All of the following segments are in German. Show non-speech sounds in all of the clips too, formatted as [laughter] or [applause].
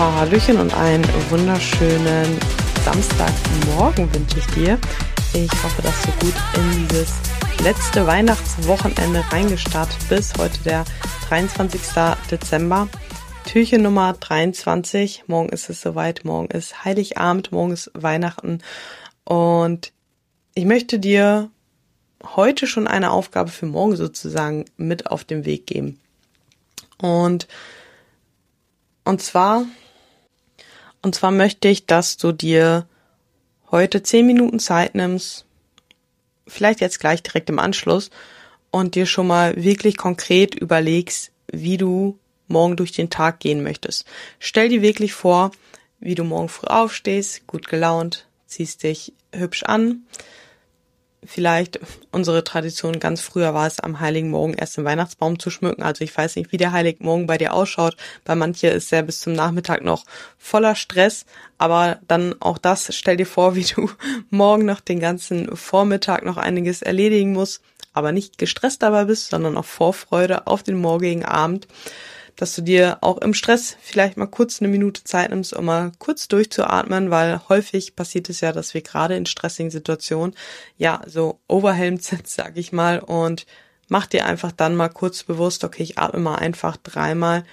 Hallöchen und einen wunderschönen Samstagmorgen wünsche ich dir. Ich hoffe, dass du gut in dieses letzte Weihnachtswochenende reingestartet bist. Heute der 23. Dezember. Türchen Nummer 23. Morgen ist es soweit. Morgen ist Heiligabend. Morgen ist Weihnachten. Und ich möchte dir heute schon eine Aufgabe für morgen sozusagen mit auf den Weg geben. Und, und zwar und zwar möchte ich, dass du dir heute zehn Minuten Zeit nimmst, vielleicht jetzt gleich direkt im Anschluss, und dir schon mal wirklich konkret überlegst, wie du morgen durch den Tag gehen möchtest. Stell dir wirklich vor, wie du morgen früh aufstehst, gut gelaunt, ziehst dich hübsch an, vielleicht unsere Tradition ganz früher war es, am Heiligen Morgen erst den Weihnachtsbaum zu schmücken. Also ich weiß nicht, wie der Heilige Morgen bei dir ausschaut. Bei manchen ist er bis zum Nachmittag noch voller Stress. Aber dann auch das, stell dir vor, wie du [laughs] morgen noch den ganzen Vormittag noch einiges erledigen musst, aber nicht gestresst dabei bist, sondern auch Vorfreude auf den morgigen Abend dass du dir auch im Stress vielleicht mal kurz eine Minute Zeit nimmst, um mal kurz durchzuatmen, weil häufig passiert es ja, dass wir gerade in stressigen Situationen ja so overwhelmed sind, [laughs] sag ich mal, und mach dir einfach dann mal kurz bewusst, okay, ich atme mal einfach dreimal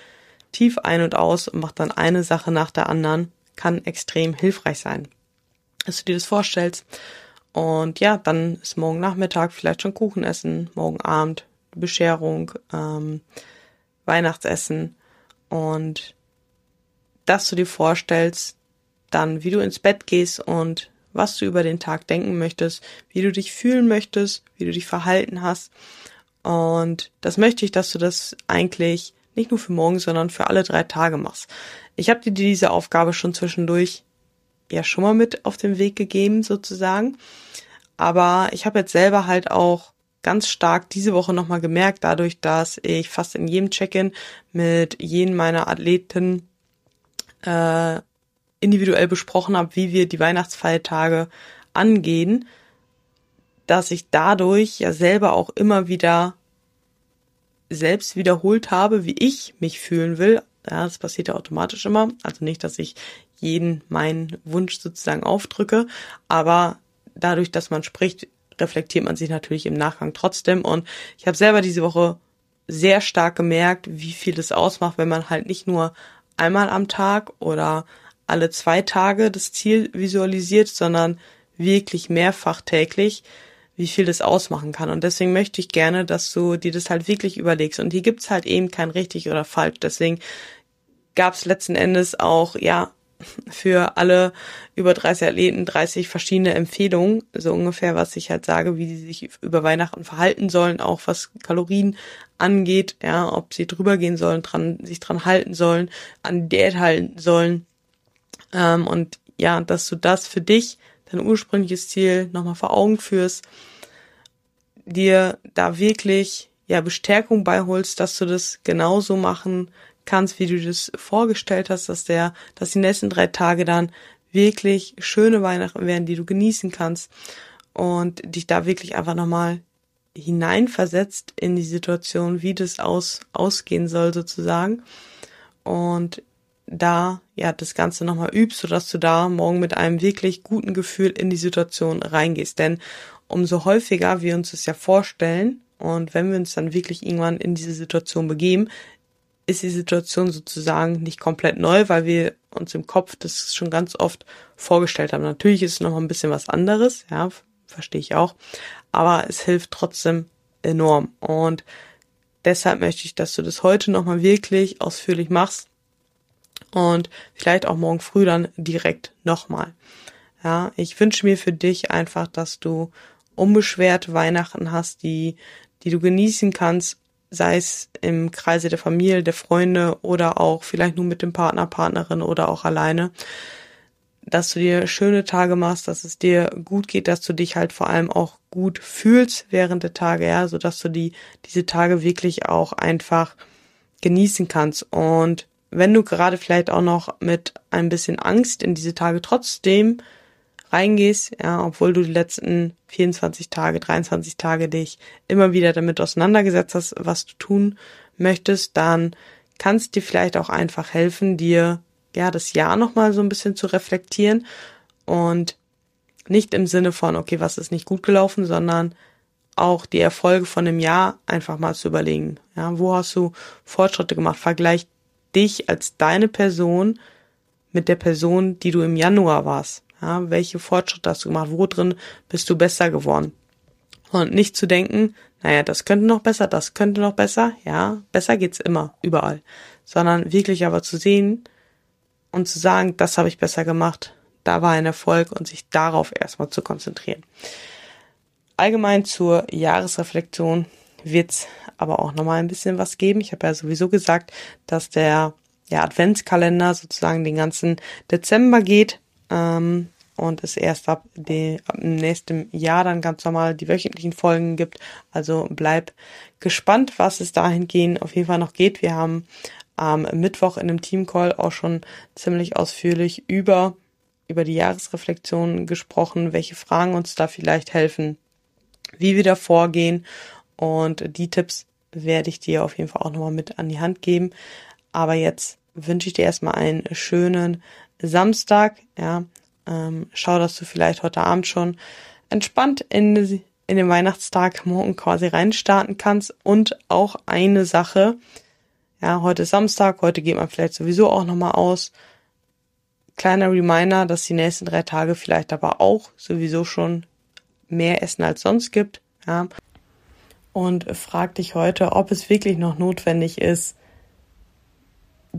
tief ein und aus und mach dann eine Sache nach der anderen, kann extrem hilfreich sein. Dass du dir das vorstellst. Und ja, dann ist morgen Nachmittag vielleicht schon Kuchen essen, morgen Abend Bescherung, ähm, Weihnachtsessen und dass du dir vorstellst, dann wie du ins Bett gehst und was du über den Tag denken möchtest, wie du dich fühlen möchtest, wie du dich verhalten hast. Und das möchte ich, dass du das eigentlich nicht nur für morgen, sondern für alle drei Tage machst. Ich habe dir diese Aufgabe schon zwischendurch ja schon mal mit auf den Weg gegeben, sozusagen. Aber ich habe jetzt selber halt auch ganz stark diese Woche nochmal gemerkt, dadurch, dass ich fast in jedem Check-in mit jedem meiner Athleten äh, individuell besprochen habe, wie wir die Weihnachtsfeiertage angehen, dass ich dadurch ja selber auch immer wieder selbst wiederholt habe, wie ich mich fühlen will. Ja, das passiert ja automatisch immer. Also nicht, dass ich jeden meinen Wunsch sozusagen aufdrücke, aber dadurch, dass man spricht, reflektiert man sich natürlich im Nachgang trotzdem. Und ich habe selber diese Woche sehr stark gemerkt, wie viel es ausmacht, wenn man halt nicht nur einmal am Tag oder alle zwei Tage das Ziel visualisiert, sondern wirklich mehrfach täglich, wie viel das ausmachen kann. Und deswegen möchte ich gerne, dass du dir das halt wirklich überlegst. Und hier gibt's halt eben kein richtig oder falsch. Deswegen gab's letzten Endes auch, ja, für alle über 30 Athleten 30 verschiedene Empfehlungen, so ungefähr, was ich halt sage, wie sie sich über Weihnachten verhalten sollen, auch was Kalorien angeht, ja, ob sie drüber gehen sollen, dran, sich dran halten sollen, an Diät halten sollen. Ähm, und ja, dass du das für dich, dein ursprüngliches Ziel, nochmal vor Augen führst, dir da wirklich ja Bestärkung beiholst, dass du das genauso machen kannst, wie du das vorgestellt hast, dass der, dass die nächsten drei Tage dann wirklich schöne Weihnachten werden, die du genießen kannst und dich da wirklich einfach nochmal hineinversetzt in die Situation, wie das aus, ausgehen soll sozusagen und da ja das Ganze nochmal übst, sodass du da morgen mit einem wirklich guten Gefühl in die Situation reingehst. Denn umso häufiger wir uns das ja vorstellen und wenn wir uns dann wirklich irgendwann in diese Situation begeben, ist die Situation sozusagen nicht komplett neu, weil wir uns im Kopf das schon ganz oft vorgestellt haben. Natürlich ist es noch ein bisschen was anderes, ja, verstehe ich auch, aber es hilft trotzdem enorm und deshalb möchte ich, dass du das heute nochmal wirklich ausführlich machst und vielleicht auch morgen früh dann direkt nochmal. Ja, ich wünsche mir für dich einfach, dass du unbeschwert Weihnachten hast, die, die du genießen kannst, sei es im Kreise der Familie, der Freunde oder auch vielleicht nur mit dem Partner, Partnerin oder auch alleine, dass du dir schöne Tage machst, dass es dir gut geht, dass du dich halt vor allem auch gut fühlst während der Tage, ja, so dass du die, diese Tage wirklich auch einfach genießen kannst. Und wenn du gerade vielleicht auch noch mit ein bisschen Angst in diese Tage trotzdem reingehst, ja, obwohl du die letzten 24 Tage, 23 Tage dich immer wieder damit auseinandergesetzt hast, was du tun möchtest, dann kannst dir vielleicht auch einfach helfen, dir ja, das Jahr nochmal so ein bisschen zu reflektieren und nicht im Sinne von, okay, was ist nicht gut gelaufen, sondern auch die Erfolge von dem Jahr einfach mal zu überlegen. Ja, wo hast du Fortschritte gemacht? Vergleich dich als deine Person mit der Person, die du im Januar warst. Ja, welche Fortschritte hast du gemacht? Wo drin bist du besser geworden? Und nicht zu denken, naja, das könnte noch besser, das könnte noch besser. Ja, besser geht's immer, überall. Sondern wirklich aber zu sehen und zu sagen, das habe ich besser gemacht, da war ein Erfolg und sich darauf erstmal zu konzentrieren. Allgemein zur Jahresreflexion wird's aber auch nochmal ein bisschen was geben. Ich habe ja sowieso gesagt, dass der ja, Adventskalender sozusagen den ganzen Dezember geht ähm, und es erst ab, dem, nächsten Jahr dann ganz normal die wöchentlichen Folgen gibt. Also bleib gespannt, was es dahingehend auf jeden Fall noch geht. Wir haben am Mittwoch in einem Teamcall auch schon ziemlich ausführlich über über die Jahresreflexion gesprochen, welche Fragen uns da vielleicht helfen, wie wir da vorgehen. Und die Tipps werde ich dir auf jeden Fall auch nochmal mit an die Hand geben. Aber jetzt wünsche ich dir erstmal einen schönen Samstag. Ja, ähm, schau, dass du vielleicht heute Abend schon entspannt in, in den Weihnachtstag morgen quasi reinstarten kannst. Und auch eine Sache. Ja, heute ist Samstag, heute geht man vielleicht sowieso auch nochmal aus kleiner Reminder, dass die nächsten drei Tage vielleicht aber auch sowieso schon mehr Essen als sonst gibt. Ja. Und frag dich heute, ob es wirklich noch notwendig ist,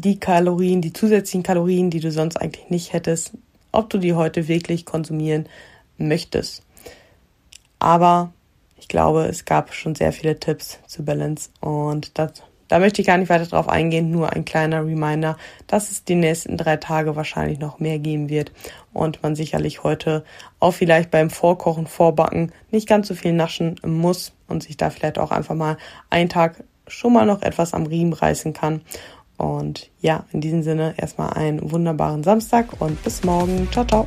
die Kalorien, die zusätzlichen Kalorien, die du sonst eigentlich nicht hättest, ob du die heute wirklich konsumieren möchtest. Aber ich glaube, es gab schon sehr viele Tipps zu Balance und das da möchte ich gar nicht weiter drauf eingehen, nur ein kleiner Reminder, dass es die nächsten drei Tage wahrscheinlich noch mehr geben wird und man sicherlich heute auch vielleicht beim Vorkochen, Vorbacken nicht ganz so viel naschen muss und sich da vielleicht auch einfach mal einen Tag schon mal noch etwas am Riemen reißen kann. Und ja, in diesem Sinne erstmal einen wunderbaren Samstag und bis morgen. Ciao, ciao.